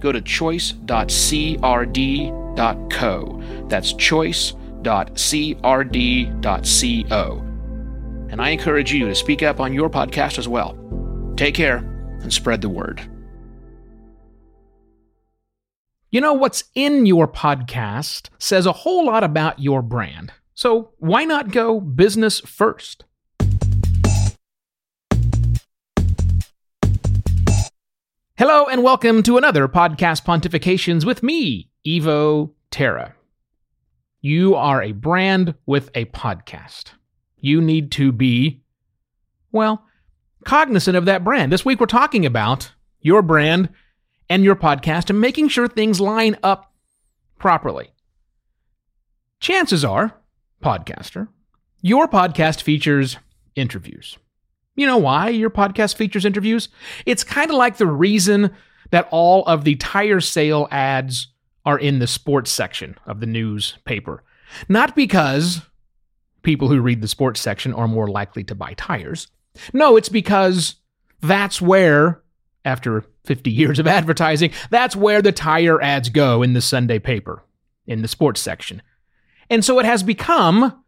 go to choice.crd.co. That's choice.crd.co. And I encourage you to speak up on your podcast as well. Take care and spread the word. You know, what's in your podcast says a whole lot about your brand. So why not go business first? Hello, and welcome to another Podcast Pontifications with me, Evo Terra. You are a brand with a podcast. You need to be, well, cognizant of that brand. This week we're talking about your brand and your podcast and making sure things line up properly. Chances are, podcaster, your podcast features interviews. You know why your podcast features interviews? It's kind of like the reason that all of the tire sale ads are in the sports section of the newspaper. Not because people who read the sports section are more likely to buy tires. No, it's because that's where, after 50 years of advertising, that's where the tire ads go in the Sunday paper, in the sports section. And so it has become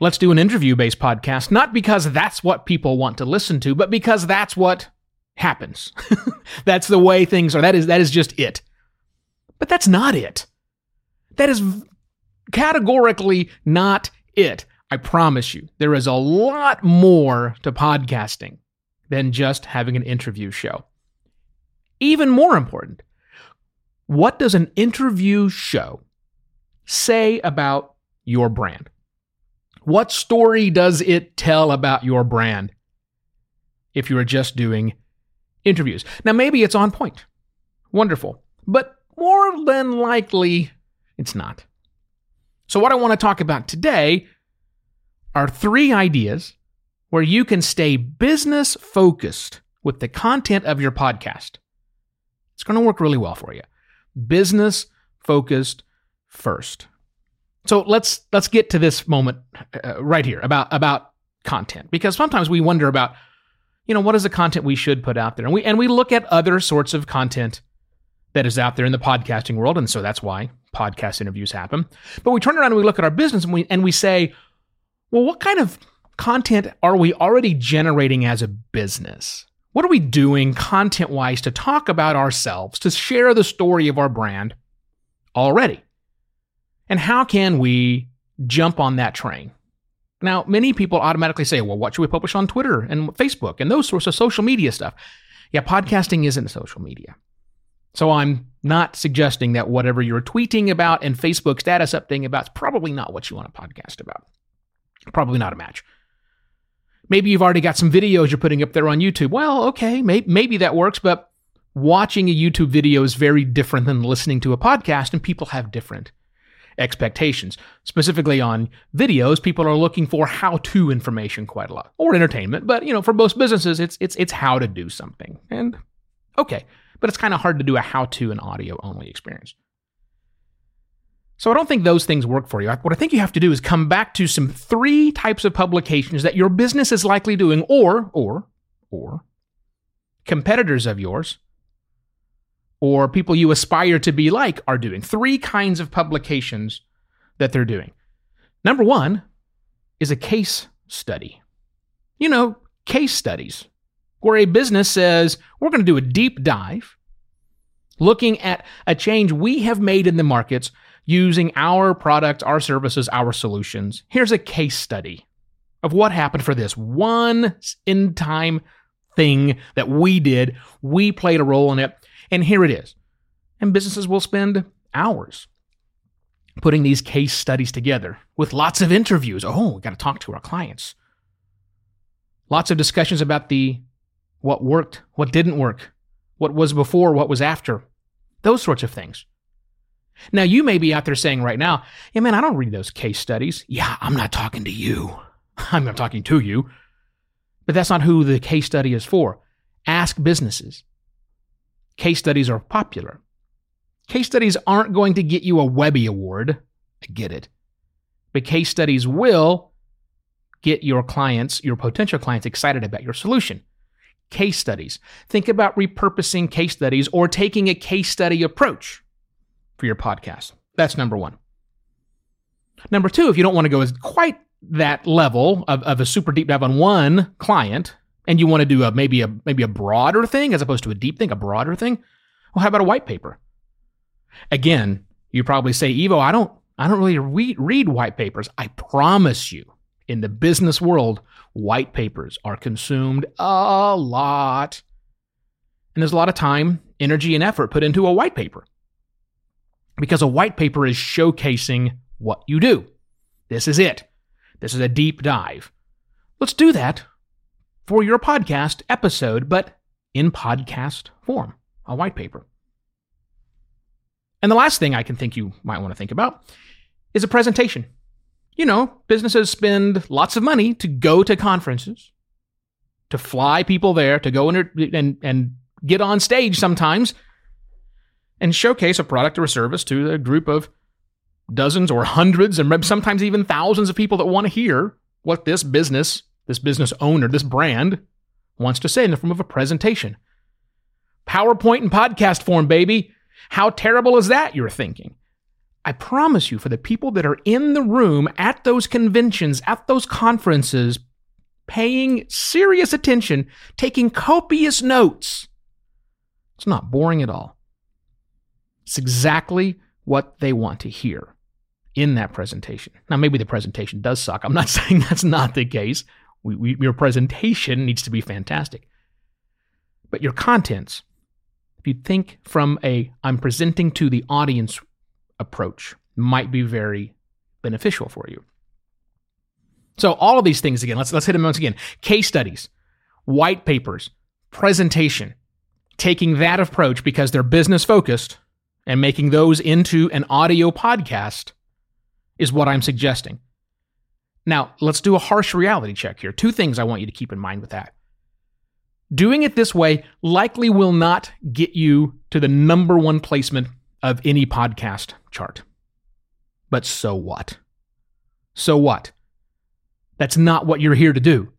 let's do an interview based podcast, not because that's what people want to listen to, but because that's what happens. that's the way things are. That is, that is just it. But that's not it. That is categorically not it. I promise you, there is a lot more to podcasting than just having an interview show. Even more important, what does an interview show say about your brand? What story does it tell about your brand if you are just doing interviews? Now, maybe it's on point. Wonderful. But more than likely, it's not. So, what I want to talk about today are three ideas where you can stay business focused with the content of your podcast. It's going to work really well for you. Business focused first. So let's let's get to this moment uh, right here about about content because sometimes we wonder about you know what is the content we should put out there? And we and we look at other sorts of content that is out there in the podcasting world and so that's why podcast interviews happen. But we turn around and we look at our business and we and we say well what kind of content are we already generating as a business? What are we doing content wise to talk about ourselves to share the story of our brand already and how can we jump on that train? Now, many people automatically say, well, what should we publish on Twitter and Facebook and those sorts of social media stuff? Yeah, podcasting isn't social media. So I'm not suggesting that whatever you're tweeting about and Facebook status updating about is probably not what you want to podcast about. Probably not a match. Maybe you've already got some videos you're putting up there on YouTube. Well, okay, may- maybe that works, but watching a YouTube video is very different than listening to a podcast, and people have different expectations. Specifically on videos, people are looking for how-to information quite a lot, or entertainment. But you know, for most businesses, it's it's it's how to do something. And okay, but it's kind of hard to do a how-to and audio-only experience. So I don't think those things work for you. What I think you have to do is come back to some three types of publications that your business is likely doing, or or or competitors of yours or people you aspire to be like are doing. Three kinds of publications that they're doing. Number one is a case study. You know, case studies, where a business says, we're going to do a deep dive looking at a change we have made in the markets using our products, our services, our solutions. Here's a case study of what happened for this one in time thing that we did. We played a role in it. And here it is. And businesses will spend hours putting these case studies together with lots of interviews. Oh, we got to talk to our clients. Lots of discussions about the what worked, what didn't work, what was before, what was after, those sorts of things. Now, you may be out there saying right now, yeah, man, I don't read those case studies. Yeah, I'm not talking to you. I'm not talking to you. But that's not who the case study is for. Ask businesses. Case studies are popular. Case studies aren't going to get you a Webby Award. I get it. But case studies will get your clients, your potential clients, excited about your solution. Case studies. Think about repurposing case studies or taking a case study approach for your podcast. That's number one. Number two, if you don't want to go as quite that level of, of a super deep dive on one client, and you want to do a maybe a maybe a broader thing as opposed to a deep thing, a broader thing, well, how about a white paper? Again, you probably say, Evo, I don't I don't really read, read white papers. I promise you, in the business world, white papers are consumed a lot. And there's a lot of time, energy, and effort put into a white paper because a white paper is showcasing what you do. This is it. This is a deep dive. Let's do that for your podcast episode, but in podcast form, a white paper. And the last thing I can think you might want to think about is a presentation. You know, businesses spend lots of money to go to conferences, to fly people there, to go in and, and get on stage sometimes and showcase a product or a service to a group of dozens or hundreds and sometimes even thousands of people that want to hear what this business, this business owner, this brand wants to say in the form of a presentation. PowerPoint and podcast form, baby. How terrible is that, you're thinking? I promise you, for the people that are in the room at those conventions, at those conferences, paying serious attention, taking copious notes, it's not boring at all. It's exactly what they want to hear in that presentation. Now, maybe the presentation does suck. I'm not saying that's not the case. We, we, your presentation needs to be fantastic. But your contents, if you think from a I'm presenting to the audience approach, might be very beneficial for you. So all of these things again, let's let's hit them once again. Case studies, white papers, presentation, taking that approach because they're business focused and making those into an audio podcast is what I'm suggesting. Now, let's do a harsh reality check here. Two things I want you to keep in mind with that. Doing it this way likely will not get you to the number one placement of any podcast chart. But so what? So what? That's not what you're here to do.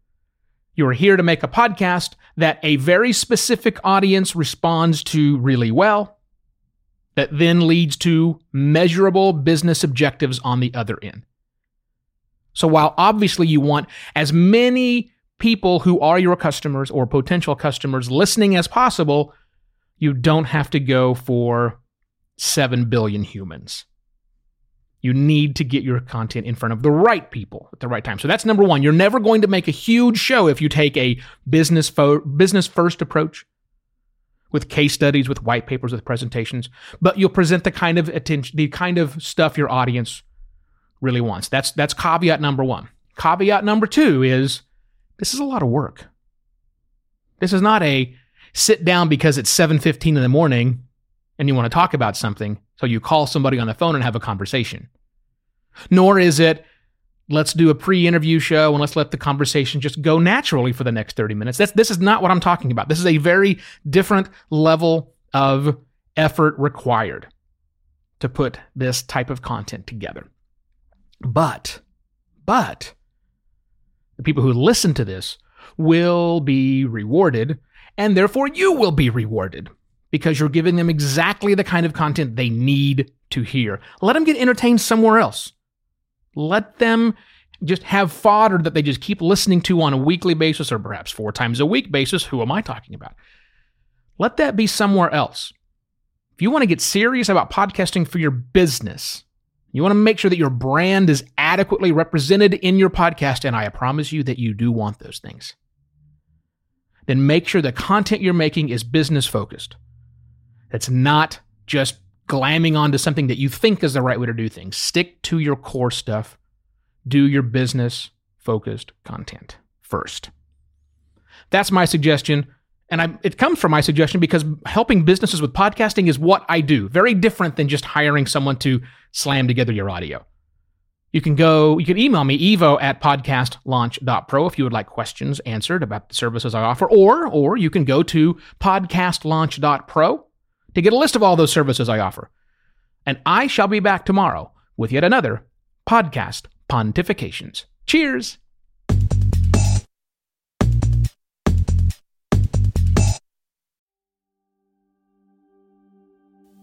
You're here to make a podcast that a very specific audience responds to really well that then leads to measurable business objectives on the other end. So while obviously you want as many people who are your customers or potential customers listening as possible, you don't have to go for 7 billion humans. You need to get your content in front of the right people at the right time. So that's number one. You're never going to make a huge show if you take a business fo- business first approach with case studies, with white papers, with presentations, but you'll present the kind of attention, the kind of stuff your audience really wants. That's that's caveat number one. Caveat number two is this is a lot of work. This is not a sit down because it's 7:15 in the morning and you want to talk about something, so you call somebody on the phone and have a conversation. Nor is it let's do a pre-interview show and let's let the conversation just go naturally for the next 30 minutes. That's this is not what I'm talking about. This is a very different level of effort required to put this type of content together. But but the people who listen to this will be rewarded and therefore you will be rewarded because you're giving them exactly the kind of content they need to hear. Let them get entertained somewhere else. Let them just have fodder that they just keep listening to on a weekly basis or perhaps four times a week basis. Who am I talking about? Let that be somewhere else. If you want to get serious about podcasting for your business, you want to make sure that your brand is adequately represented in your podcast, and I promise you that you do want those things. Then make sure the content you're making is business focused. It's not just glamming onto something that you think is the right way to do things. Stick to your core stuff. Do your business focused content first. That's my suggestion. And I, it comes from my suggestion because helping businesses with podcasting is what I do. Very different than just hiring someone to slam together your audio. You can go, you can email me, evo at podcastlaunch.pro if you would like questions answered about the services I offer, or, or you can go to podcastlaunch.pro to get a list of all those services I offer. And I shall be back tomorrow with yet another podcast pontifications. Cheers!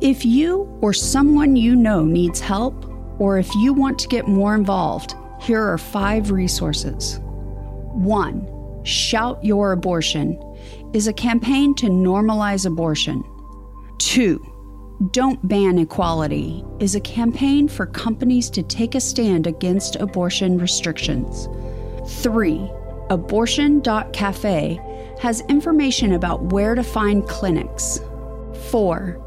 If you or someone you know needs help, or if you want to get more involved, here are five resources. 1. Shout Your Abortion is a campaign to normalize abortion. 2. Don't Ban Equality is a campaign for companies to take a stand against abortion restrictions. 3. Abortion.cafe has information about where to find clinics. 4